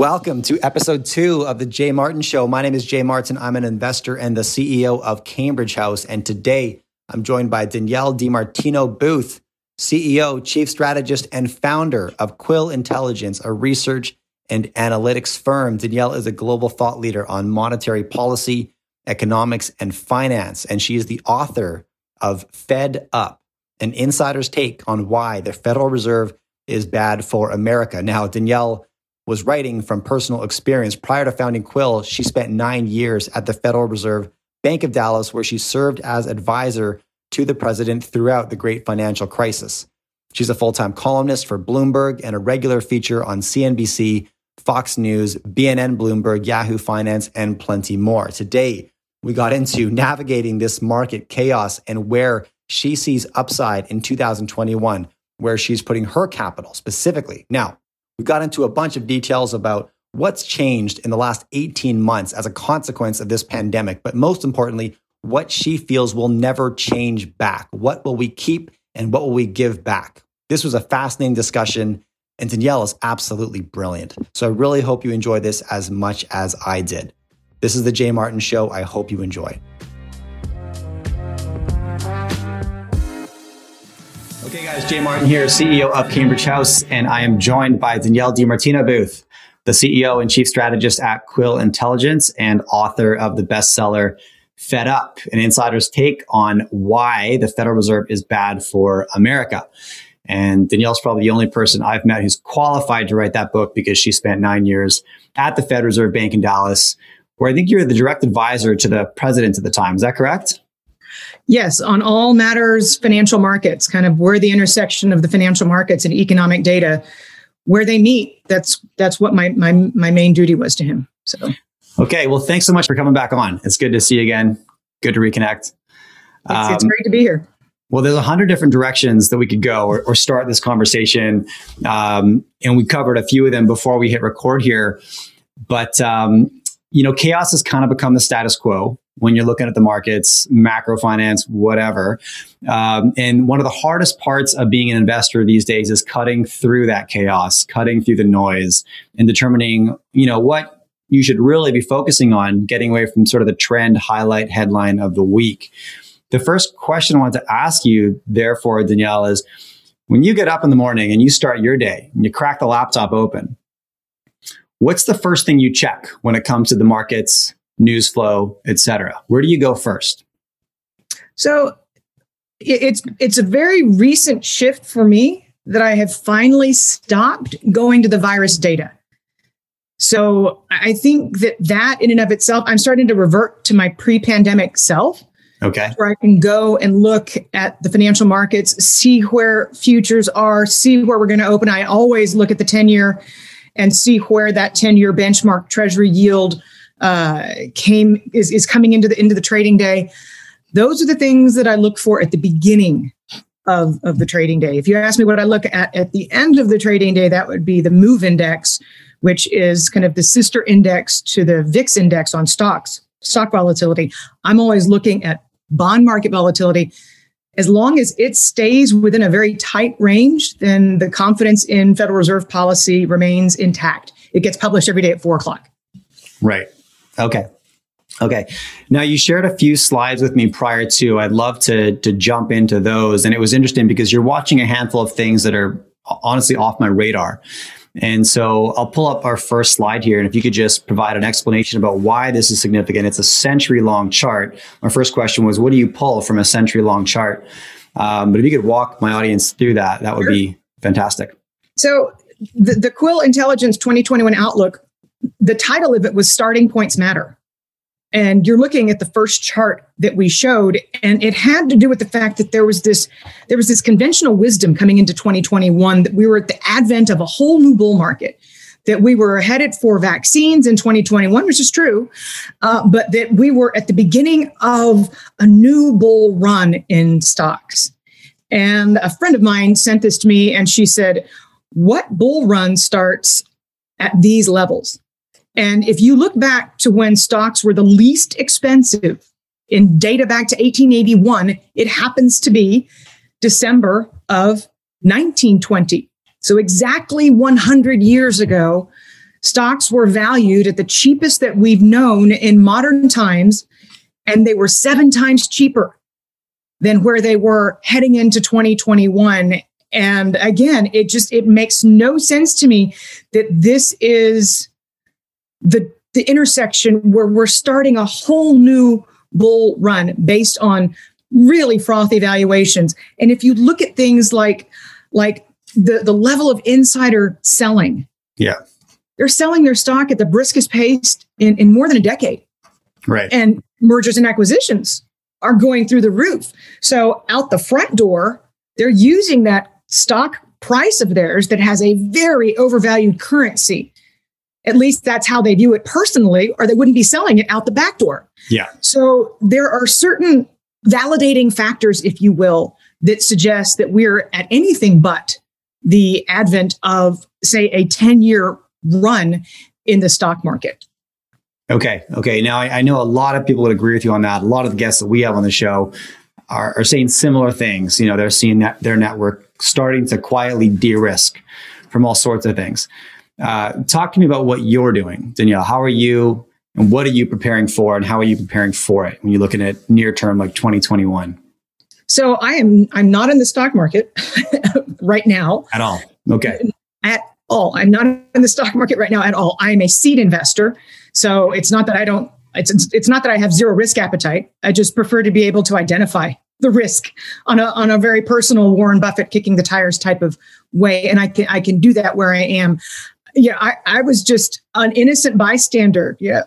Welcome to episode two of the Jay Martin Show. My name is Jay Martin. I'm an investor and the CEO of Cambridge House. And today I'm joined by Danielle DiMartino Booth, CEO, chief strategist, and founder of Quill Intelligence, a research and analytics firm. Danielle is a global thought leader on monetary policy, economics, and finance. And she is the author of Fed Up, an insider's take on why the Federal Reserve is bad for America. Now, Danielle was writing from personal experience. Prior to founding Quill, she spent nine years at the Federal Reserve Bank of Dallas, where she served as advisor to the president throughout the great financial crisis. She's a full time columnist for Bloomberg and a regular feature on CNBC, Fox News, BNN Bloomberg, Yahoo Finance, and plenty more. Today, we got into navigating this market chaos and where she sees upside in 2021, where she's putting her capital specifically. Now, we got into a bunch of details about what's changed in the last 18 months as a consequence of this pandemic, but most importantly, what she feels will never change back. What will we keep and what will we give back? This was a fascinating discussion, and Danielle is absolutely brilliant. So I really hope you enjoy this as much as I did. This is the Jay Martin Show. I hope you enjoy. Okay, guys, Jay Martin here, CEO of Cambridge House, and I am joined by Danielle DiMartino Booth, the CEO and Chief Strategist at Quill Intelligence and author of the bestseller Fed Up, an insider's take on why the Federal Reserve is bad for America. And Danielle's probably the only person I've met who's qualified to write that book because she spent nine years at the Fed Reserve Bank in Dallas, where I think you're the direct advisor to the president at the time. Is that correct? Yes, on all matters financial markets, kind of where the intersection of the financial markets and economic data, where they meet. That's that's what my my my main duty was to him. So Okay, well, thanks so much for coming back on. It's good to see you again. Good to reconnect. It's, um, it's great to be here. Well, there's a hundred different directions that we could go or, or start this conversation, um, and we covered a few of them before we hit record here. But um, you know, chaos has kind of become the status quo when you're looking at the markets, macro finance, whatever. Um, and one of the hardest parts of being an investor these days is cutting through that chaos, cutting through the noise, and determining, you know, what you should really be focusing on, getting away from sort of the trend highlight headline of the week. The first question I want to ask you, therefore, Danielle, is when you get up in the morning and you start your day and you crack the laptop open, what's the first thing you check when it comes to the markets, news flow, et cetera? Where do you go first? So it's it's a very recent shift for me that I have finally stopped going to the virus data. So I think that that in and of itself, I'm starting to revert to my pre-pandemic self. Okay. Where I can go and look at the financial markets, see where futures are, see where we're going to open. I always look at the 10 year and see where that 10 year benchmark treasury yield uh, came is, is coming into the into the trading day. Those are the things that I look for at the beginning of, of the trading day. If you ask me what I look at at the end of the trading day, that would be the move index, which is kind of the sister index to the VIX index on stocks, stock volatility. I'm always looking at bond market volatility. As long as it stays within a very tight range, then the confidence in Federal Reserve policy remains intact. It gets published every day at four o'clock. Right. Okay. Okay. Now you shared a few slides with me prior to. I'd love to to jump into those. And it was interesting because you're watching a handful of things that are honestly off my radar. And so I'll pull up our first slide here. And if you could just provide an explanation about why this is significant. It's a century long chart. My first question was, what do you pull from a century long chart? Um, but if you could walk my audience through that, that would sure. be fantastic. So the, the Quill Intelligence 2021 Outlook, the title of it was Starting Points Matter. And you're looking at the first chart that we showed, and it had to do with the fact that there was this there was this conventional wisdom coming into 2021 that we were at the advent of a whole new bull market that we were headed for vaccines in 2021, which is true, uh, but that we were at the beginning of a new bull run in stocks. And a friend of mine sent this to me, and she said, What bull run starts at these levels? And if you look back to when stocks were the least expensive in data back to 1881, it happens to be December of 1920. So exactly 100 years ago, stocks were valued at the cheapest that we've known in modern times, and they were seven times cheaper than where they were heading into 2021 and again it just it makes no sense to me that this is the the intersection where we're starting a whole new bull run based on really frothy valuations and if you look at things like like the the level of insider selling. Yeah. They're selling their stock at the briskest pace in, in more than a decade. Right. And mergers and acquisitions are going through the roof. So out the front door they're using that stock price of theirs that has a very overvalued currency. At least that's how they view it personally, or they wouldn't be selling it out the back door. Yeah. So there are certain validating factors, if you will, that suggest that we're at anything but the advent of, say, a 10 year run in the stock market. Okay. Okay. Now, I, I, know a lot of people would agree with you on that. A lot of the guests that we have on the show are, are saying similar things. You know, they're seeing that their network starting to quietly de-risk from all sorts of things. Uh, talk to me about what you're doing, Danielle. How are you, and what are you preparing for, and how are you preparing for it when you're looking at near term, like 2021? So I am I'm not in the stock market right now at all. Okay. At all. I'm not in the stock market right now at all. I am a seed investor. So it's not that I don't it's, it's, it's not that I have zero risk appetite. I just prefer to be able to identify the risk on a on a very personal Warren Buffett kicking the tires type of way, and I can I can do that where I am. Yeah, I, I was just an innocent bystander. Yeah,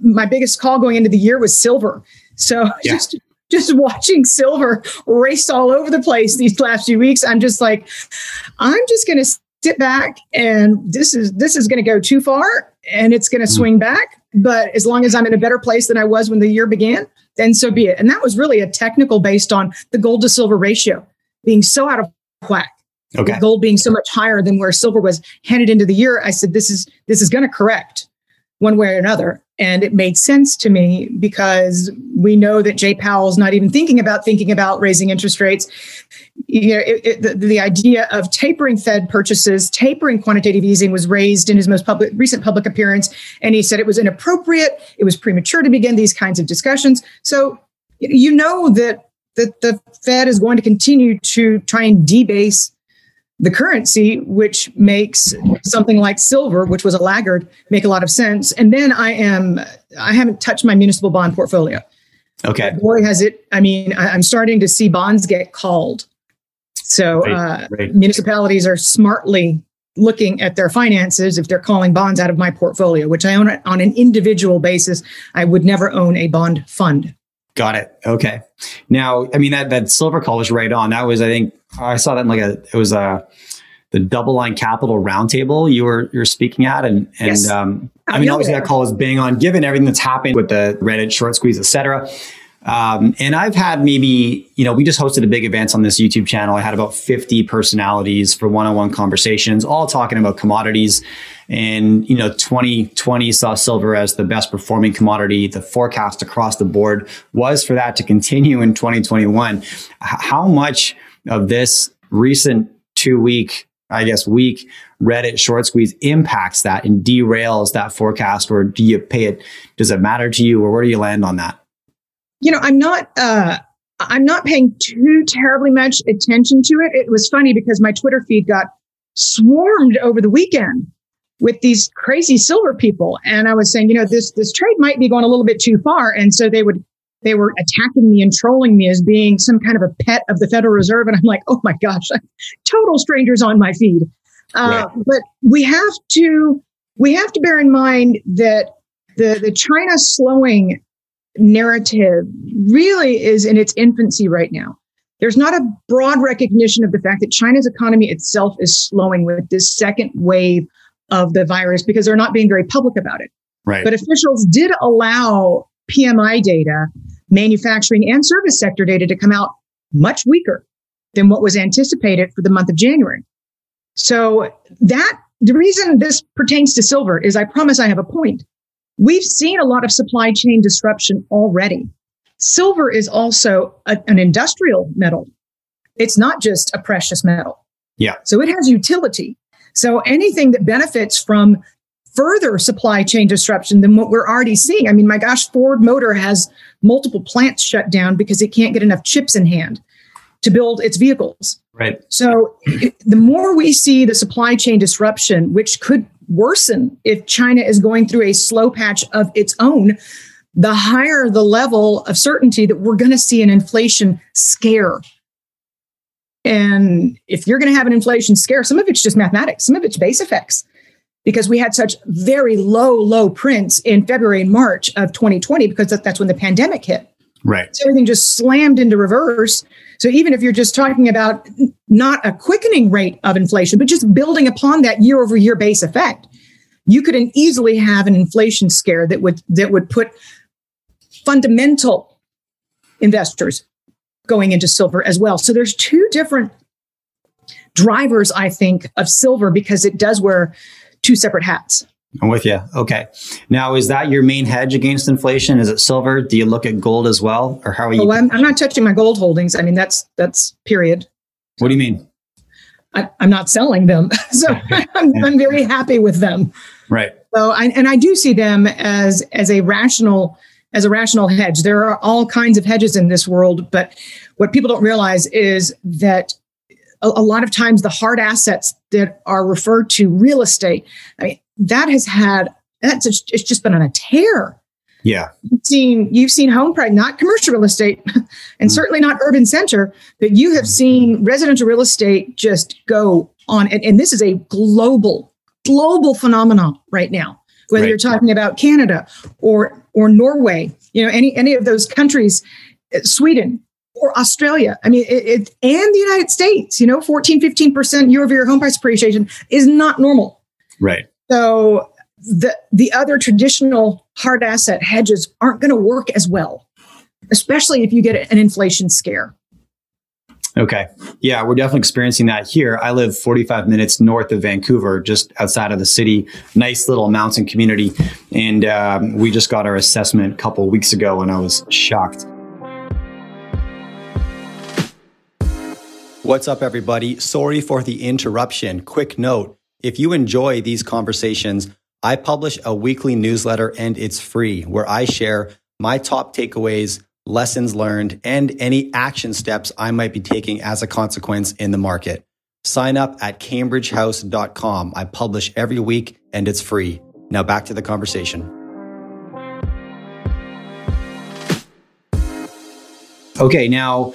my biggest call going into the year was silver. So yeah. just just watching silver race all over the place these last few weeks, I'm just like, I'm just going to sit back and this is this is going to go too far and it's going to mm. swing back. But as long as I'm in a better place than I was when the year began, then so be it. And that was really a technical based on the gold to silver ratio being so out of whack. Okay. Gold being so much higher than where silver was headed into the year. I said, this is this is going to correct one way or another. And it made sense to me because we know that Jay Powell's not even thinking about thinking about raising interest rates. You know, it, it, the, the, idea of tapering Fed purchases, tapering quantitative easing was raised in his most public recent public appearance, and he said it was inappropriate, it was premature to begin these kinds of discussions. So you know that that the Fed is going to continue to try and debase the currency, which makes something like silver, which was a laggard, make a lot of sense. And then I am, I haven't touched my municipal bond portfolio. Okay. Boy, has it, I mean, I, am starting to see bonds get called. So right, uh, right. municipalities are smartly looking at their finances if they're calling bonds out of my portfolio, which I own on an individual basis. I would never own a bond fund. Got it. Okay. Now, I mean that that silver call was right on. That was, I think, I saw that in like a it was a the DoubleLine Capital roundtable you were you're speaking at, and and yes. um, I mean obviously that call is bang on, given everything that's happened with the Reddit short squeeze, etc. Um, and I've had maybe, you know, we just hosted a big event on this YouTube channel. I had about 50 personalities for one-on-one conversations, all talking about commodities. And, you know, 2020 saw silver as the best performing commodity. The forecast across the board was for that to continue in 2021. How much of this recent two week, I guess, week Reddit short squeeze impacts that and derails that forecast? Or do you pay it? Does it matter to you? Or where do you land on that? You know, I'm not, uh, I'm not paying too terribly much attention to it. It was funny because my Twitter feed got swarmed over the weekend with these crazy silver people. And I was saying, you know, this, this trade might be going a little bit too far. And so they would, they were attacking me and trolling me as being some kind of a pet of the Federal Reserve. And I'm like, oh my gosh, total strangers on my feed. Uh, right. But we have to, we have to bear in mind that the, the China slowing narrative really is in its infancy right now. There's not a broad recognition of the fact that China's economy itself is slowing with this second wave of the virus because they're not being very public about it. Right. But officials did allow PMI data, manufacturing and service sector data to come out much weaker than what was anticipated for the month of January. So that the reason this pertains to silver is I promise I have a point. We've seen a lot of supply chain disruption already. Silver is also a, an industrial metal. It's not just a precious metal. Yeah. So it has utility. So anything that benefits from further supply chain disruption than what we're already seeing. I mean, my gosh, Ford Motor has multiple plants shut down because it can't get enough chips in hand to build its vehicles. Right. So the more we see the supply chain disruption, which could worsen if China is going through a slow patch of its own, the higher the level of certainty that we're going to see an inflation scare. And if you're going to have an inflation scare, some of it's just mathematics, some of it's base effects, because we had such very low, low prints in February and March of 2020, because that's when the pandemic hit. Right. So everything just slammed into reverse. So even if you're just talking about not a quickening rate of inflation, but just building upon that year over year base effect, you could easily have an inflation scare that would that would put fundamental investors going into silver as well. So there's two different drivers, I think, of silver because it does wear two separate hats. I'm with you. Okay. Now, is that your main hedge against inflation? Is it silver? Do you look at gold as well, or how are you? Oh, I'm, I'm not touching my gold holdings. I mean, that's that's period. What do you mean? I, am not selling them, so I'm, I'm, very happy with them. Right. So, I, and I do see them as as a rational as a rational hedge. There are all kinds of hedges in this world, but what people don't realize is that a, a lot of times the hard assets that are referred to real estate. I mean, that has had that's just, it's just been on a tear. Yeah. You've seen you've seen home price, not commercial real estate, and mm. certainly not urban center, but you have seen residential real estate just go on. And, and this is a global, global phenomenon right now. Whether right. you're talking about Canada or or Norway, you know, any any of those countries, uh, Sweden or Australia. I mean, it, it and the United States, you know, 14, 15% year over year home price appreciation is not normal. Right. So the the other traditional hard asset hedges aren't going to work as well, especially if you get an inflation scare. Okay. Yeah, we're definitely experiencing that here. I live 45 minutes north of Vancouver, just outside of the city. Nice little mountain community. And um, we just got our assessment a couple weeks ago and I was shocked. What's up, everybody? Sorry for the interruption. Quick note if you enjoy these conversations, I publish a weekly newsletter and it's free where I share my top takeaways, lessons learned, and any action steps I might be taking as a consequence in the market. Sign up at cambridgehouse.com. I publish every week and it's free. Now back to the conversation. Okay, now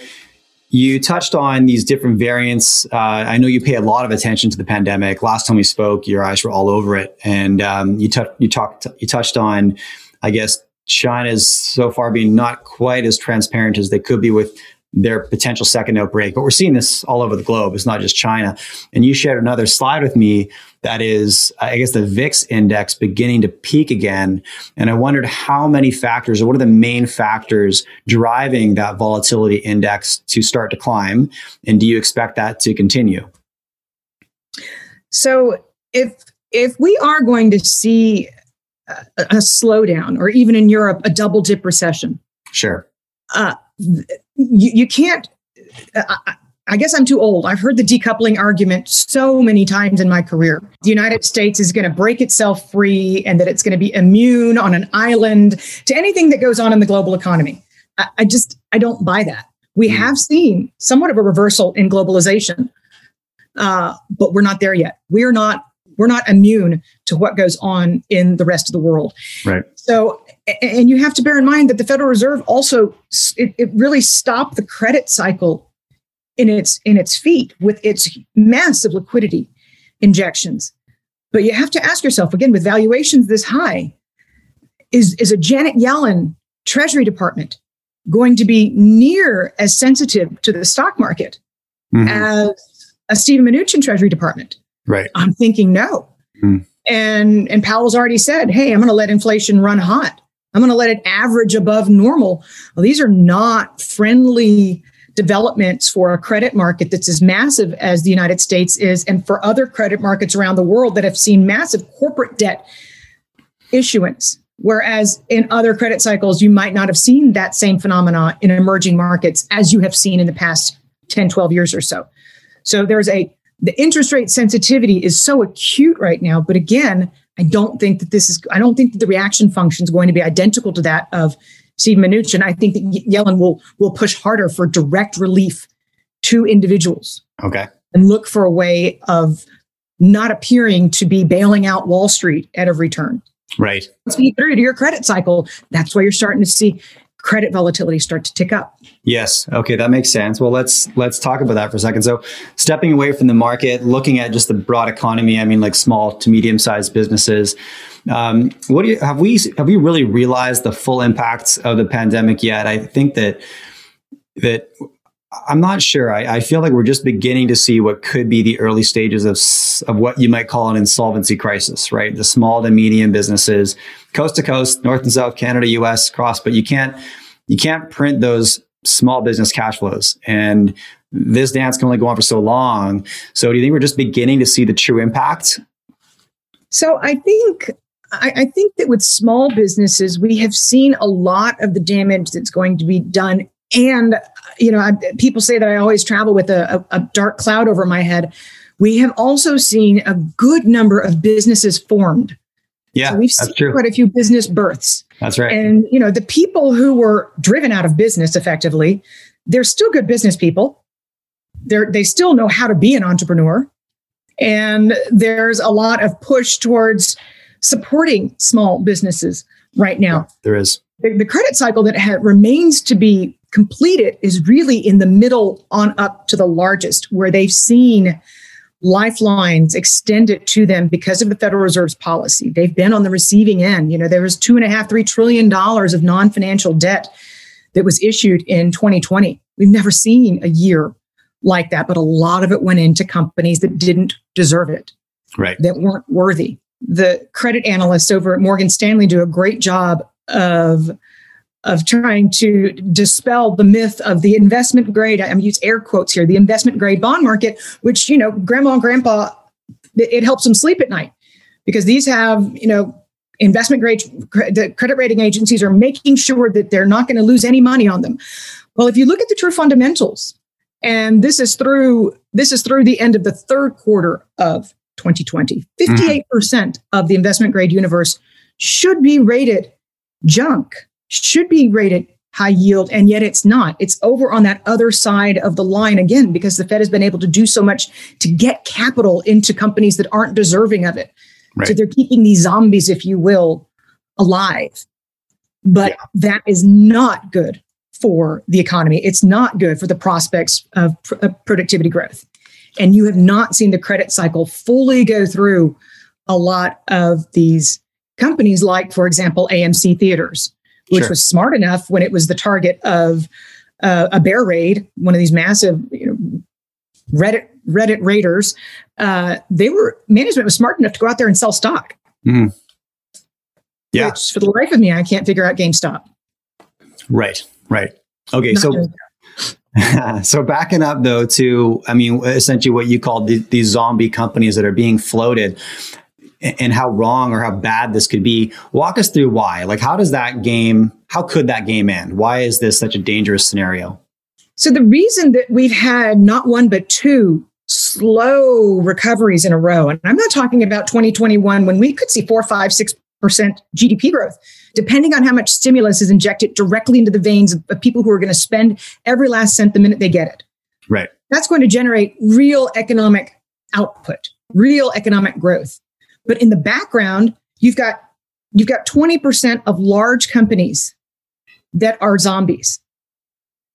you touched on these different variants. Uh, I know you pay a lot of attention to the pandemic. Last time we spoke, your eyes were all over it, and um, you, t- you talked you touched on, I guess, China's so far being not quite as transparent as they could be with their potential second outbreak. But we're seeing this all over the globe. It's not just China. And you shared another slide with me that is, I guess, the VIX index beginning to peak again. And I wondered how many factors or what are the main factors driving that volatility index to start to climb? And do you expect that to continue? So if if we are going to see a, a slowdown or even in Europe a double dip recession, sure. Uh, you, you can't. I, I guess I'm too old. I've heard the decoupling argument so many times in my career. The United States is going to break itself free and that it's going to be immune on an island to anything that goes on in the global economy. I, I just, I don't buy that. We mm. have seen somewhat of a reversal in globalization, uh, but we're not there yet. We're not, we're not immune to what goes on in the rest of the world. Right. So and you have to bear in mind that the Federal Reserve also it, it, really stopped the credit cycle in its in its feet with its massive liquidity injections. But you have to ask yourself again with valuations this high, is is a Janet Yellen Treasury Department going to be near as sensitive to the stock market mm-hmm. as a Steven Mnuchin Treasury Department? Right. I'm thinking no. Mm. And and Powell's already said, "Hey, I'm going to let inflation run hot." I'm going to let it average above normal. Well, these are not friendly developments for a credit market that's as massive as the United States is, and for other credit markets around the world that have seen massive corporate debt issuance. Whereas in other credit cycles, you might not have seen that same phenomena in emerging markets as you have seen in the past 10, 12 years or so. So there's a, the interest rate sensitivity is so acute right now. But again, I don't think that this is, I don't think that the reaction function is going to be identical to that of Steve Mnuchin. I think that Yellen will, will push harder for direct relief to individuals. Okay. And look for a way of not appearing to be bailing out Wall Street at every turn. Right. Speed through to your credit cycle. That's why you're starting to see credit volatility start to tick up. Yes. Okay, that makes sense. Well, let's let's talk about that for a second. So, stepping away from the market, looking at just the broad economy. I mean, like small to medium sized businesses. Um, what do you have we have we really realized the full impacts of the pandemic yet? I think that that I'm not sure. I, I, feel like we're just beginning to see what could be the early stages of, of what you might call an insolvency crisis, right? The small to medium businesses, coast to coast, North and South Canada, US, cross, but you can't, you can't print those small business cash flows. And this dance can only go on for so long. So do you think we're just beginning to see the true impact? So I think I, I think that with small businesses, we have seen a lot of the damage that's going to be done and you know, I, people say that I always travel with a, a, a dark cloud over my head. We have also seen a good number of businesses formed. Yeah, so we've seen true. quite a few business births. That's right. And you know, the people who were driven out of business effectively, they're still good business people. They're they still know how to be an entrepreneur. And there's a lot of push towards supporting small businesses right now. There is. The, the credit cycle that ha- remains to be completed is really in the middle on up to the largest, where they've seen lifelines extended to them because of the Federal Reserve's policy. They've been on the receiving end. You know, there was two and a half, three trillion dollars of non-financial debt that was issued in 2020. We've never seen a year like that, but a lot of it went into companies that didn't deserve it, right? That weren't worthy. The credit analysts over at Morgan Stanley do a great job of of trying to dispel the myth of the investment grade i'm use air quotes here the investment grade bond market which you know grandma and grandpa it, helps them sleep at night because these have you know investment grade the credit rating agencies are making sure that they're not going to lose any money on them well if you look at the true fundamentals and this is through this is through the end of the third quarter of 2020 58% mm. of the investment grade universe should be rated junk should be rated high yield, and yet it's not. It's over on that other side of the line again because the Fed has been able to do so much to get capital into companies that aren't deserving of it. Right. So they're keeping these zombies, if you will, alive. But yeah. that is not good for the economy. It's not good for the prospects of, pr- of productivity growth. And you have not seen the credit cycle fully go through a lot of these companies, like, for example, AMC Theaters, which sure. was smart enough when it was the target of uh, a bear raid, one of these massive, you know, Reddit Reddit raiders. Uh, they were management was smart enough to go out there and sell stock. Mm. Yeah. Which, for the life of me, I can't figure out GameStop. Right. Right. Okay. Not so. so backing up though to, I mean, essentially what you called the, these zombie companies that are being floated and how wrong or how bad this could be. Walk us through why. Like, how does that game, how could that game end? Why is this such a dangerous scenario? So, the reason that we've had not one, but two slow recoveries in a row, and I'm not talking about 2021 when we could see four, five, six percent GDP growth, depending on how much stimulus is injected directly into the veins of, of people who are going to spend every last cent the minute they get it. Right. That's going to generate real economic output, real economic growth. But in the background, you've got you've got 20% of large companies that are zombies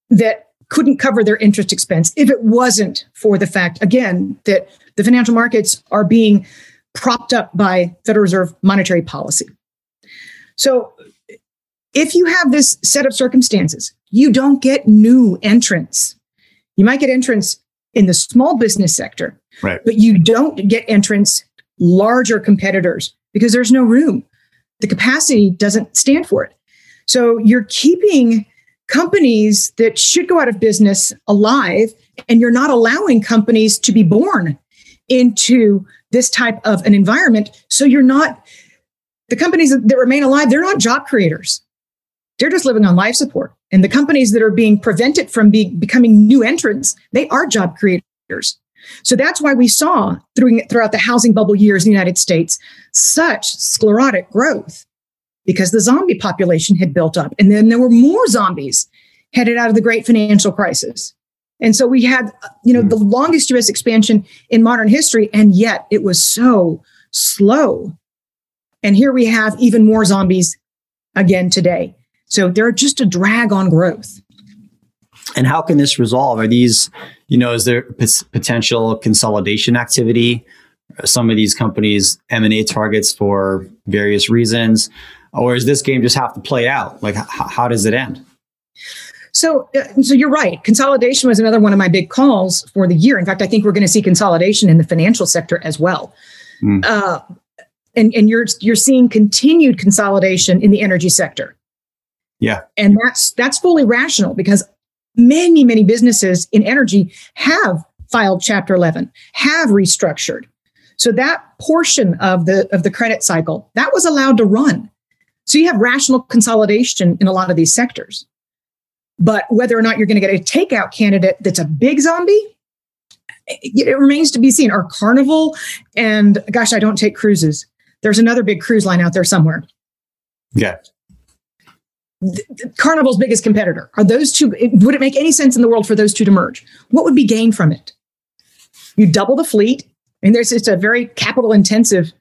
that couldn't cover their interest expense if it wasn't for the fact again that the financial markets are being propped up by Federal Reserve monetary policy. So if you have this set of circumstances, you don't get new entrants. You might get entrants in the small business sector, right. but you don't get entrants larger competitors because there's no room. The capacity doesn't stand for it. So you're keeping companies that should go out of business alive, and you're not allowing companies to be born into this type of an environment. So you're not, the companies that remain alive, they're not job creators. They're just living on life support. And the companies that are being prevented from be, becoming new entrants, they are job creators. So that's why we saw through, throughout the housing bubble years in the United States such sclerotic growth because the zombie population had built up. And then there were more zombies headed out of the great financial crisis. And so we had, you know, hmm. the longest US expansion in modern history, and yet it was so slow. And here we have even more zombies again today. So they're just a drag on growth. And how can this resolve? Are these, you know, is there p- potential consolidation activity? Some of these companies M&A targets for various reasons, or is this game just have to play out? Like, h- how does it end? So, uh, so you're right. Consolidation was another one of my big calls for the year. In fact, I think we're going to see consolidation in the financial sector as well. Mm. Uh, and and you're you're seeing continued consolidation in the energy sector. Yeah, and that's that's fully rational because many many businesses in energy have filed Chapter 11, have restructured. So that portion of the of the credit cycle that was allowed to run. So you have rational consolidation in a lot of these sectors. But whether or not you're going to get a takeout candidate that's a big zombie, it remains to be seen. Are Carnival and gosh, I don't take cruises. There's another big cruise line out there somewhere. Yeah. Carnival's biggest competitor. Are those two? Would it make any sense in the world for those two to merge? What would be gained from it? You double the fleet, and there's it's a very capital intensive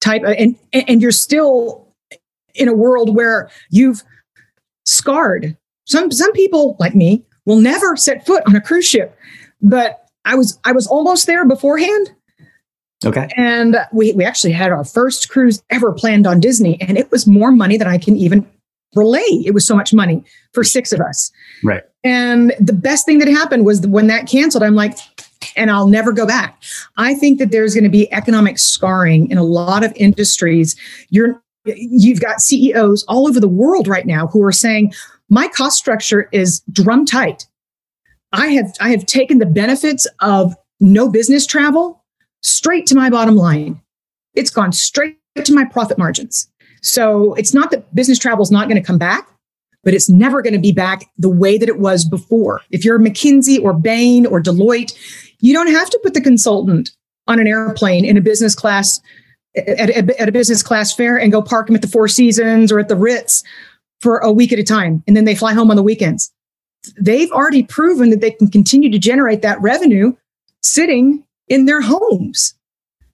type, uh, and and you're still in a world where you've scarred some some people like me will never set foot on a cruise ship, but I was I was almost there beforehand. Okay. And we we actually had our first cruise ever planned on Disney, and it was more money than I can even relay. It was so much money for six of us. Right. And the best thing that happened was when that canceled, I'm like, and I'll never go back. I think that there's going to be economic scarring in a lot of industries. You're you've got CEOs all over the world right now who are saying, my cost structure is drum tight. I have I have taken the benefits of no business travel straight to my bottom line. It's gone straight to my profit margins. So it's not that business travel is not going to come back, but it's never going to be back the way that it was before. If you're McKinsey or Bain or Deloitte, you don't have to put the consultant on an airplane in a business class at, at, at a business class fare and go park them at the Four Seasons or at the Ritz for a week at a time and then they fly home on the weekends. They've already proven that they can continue to generate that revenue sitting in their homes.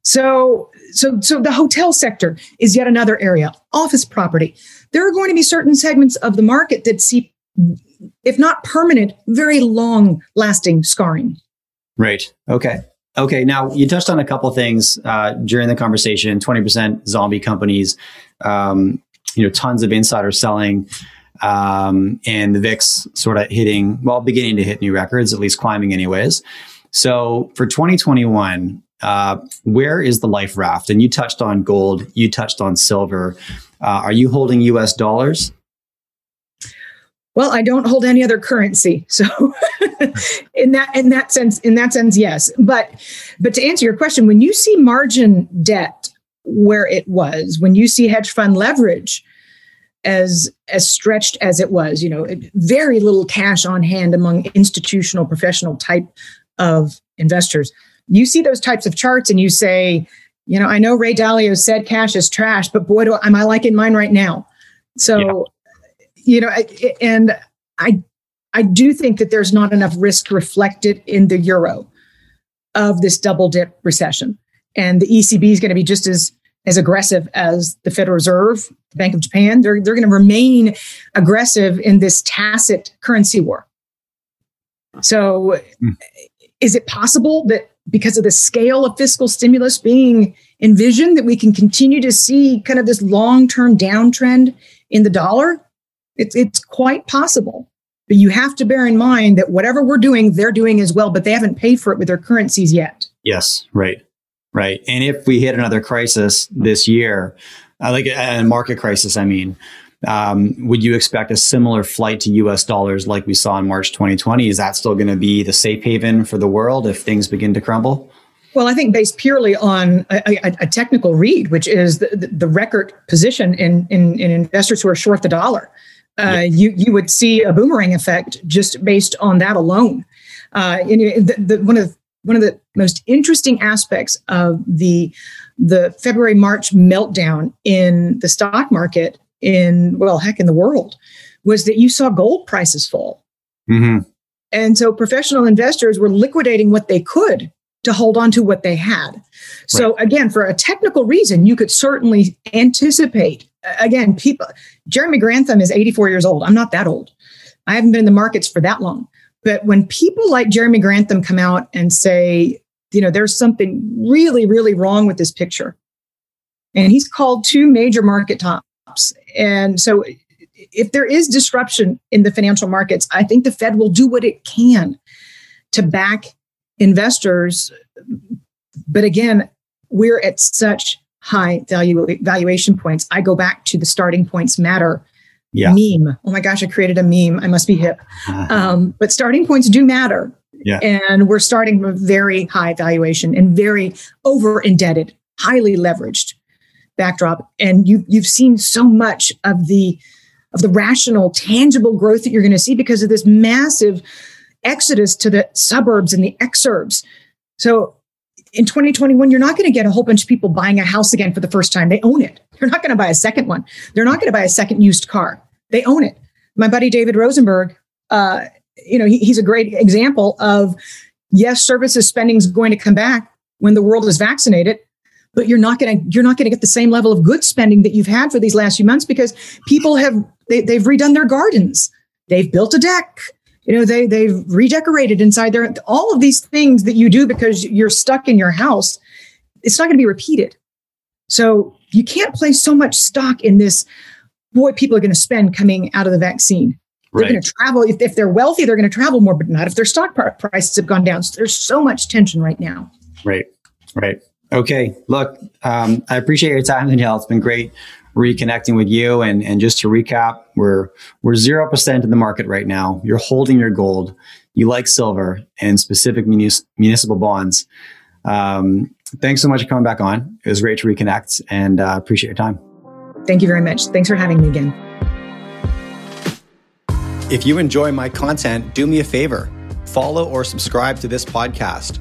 So, so, so the hotel sector is yet another area. Office property. There are going to be certain segments of the market that see, if not permanent, very long lasting scarring. Right. Okay. Okay. Now you touched on a couple things uh, during the conversation. Twenty percent zombie companies. Um, you know, tons of insider selling. Um, and the VIX sort of hitting, well, beginning to hit new records, at least climbing anyways. So for 2021, uh, where is the life raft? And you touched on gold, you touched on silver. Uh, are you holding US dollars? Well, I don't hold any other currency. So in that in that sense, in that sense, yes. But but to answer your question, when you see margin debt where it was when you see hedge fund leverage as as stretched as it was you know very little cash on hand among institutional professional type of investors you see those types of charts and you say you know i know ray dalio said cash is trash but boy do I, am i liking mine right now so yeah. you know and i i do think that there's not enough risk reflected in the euro of this double dip recession and the ECB is going to be just as as aggressive as the Federal Reserve, the Bank of Japan. They're they're going to remain aggressive in this tacit currency war. So, mm. is it possible that because of the scale of fiscal stimulus being envisioned, that we can continue to see kind of this long term downtrend in the dollar? It's it's quite possible. But you have to bear in mind that whatever we're doing, they're doing as well, but they haven't paid for it with their currencies yet. Yes, right right? And if we hit another crisis this year, uh, like a market crisis, I mean, um, would you expect a similar flight to US dollars like we saw in March 2020? Is that still going to be the safe haven for the world if things begin to crumble? Well, I think based purely on a, a, a technical read, which is the, the, record position in, in, in, investors who are short the dollar, uh, you, you would see a boomerang effect just based on that alone. Uh, the, the, one of the one of the most interesting aspects of the the February March meltdown in the stock market in well heck in the world was that you saw gold prices fall. Mm-hmm. And so professional investors were liquidating what they could to hold on to what they had. So right. again, for a technical reason, you could certainly anticipate. Again, people. Jeremy Grantham is 84 years old. I'm not that old. I haven't been in the markets for that long. But when people like Jeremy Grantham come out and say, you know, there's something really, really wrong with this picture, and he's called two major market And so if there is disruption in the financial markets, I think the Fed will do what it can to back investors. But again, we're at such high value valuation points. I go back to the starting points matter yeah. meme. Oh my gosh, I created a meme. I must be hip. Um, but starting points do matter. Yeah. And we're starting from a very high valuation and very over indebted, highly leveraged backdrop. And you you've seen so much of the of the rational, tangible growth that you're going to see because of this massive exodus to the suburbs and the exurbs. So in 2021, you're not going to get a whole bunch of people buying a house again for the first time. They own it. They're not going to buy a second one. They're not going to buy a second used car. They own it. My buddy David Rosenberg, uh, you know, he, he's a great example of yes, services spending is going to come back when the world is vaccinated, but you're not going to you're not going to get the same level of good spending that you've had for these last few months because people have they, they've redone their gardens, they've built a deck, you know they they've redecorated inside there all of these things that you do because you're stuck in your house it's not going to be repeated. So you can't place so much stock in this boy people are going to spend coming out of the vaccine. They're right. going to travel if, if they're wealthy they're going to travel more but not if their stock prices have gone down. So there's so much tension right now. Right right okay look um, i appreciate your time danielle it's been great reconnecting with you. And, and just to recap, we're, we're 0% in the market right now. You're holding your gold. You like silver and specific munis- municipal bonds. Um, thanks so much for coming back on. It was great to reconnect and uh, appreciate your time. Thank you very much. Thanks for having me again. If you enjoy my content, do me a favor follow or subscribe to this podcast.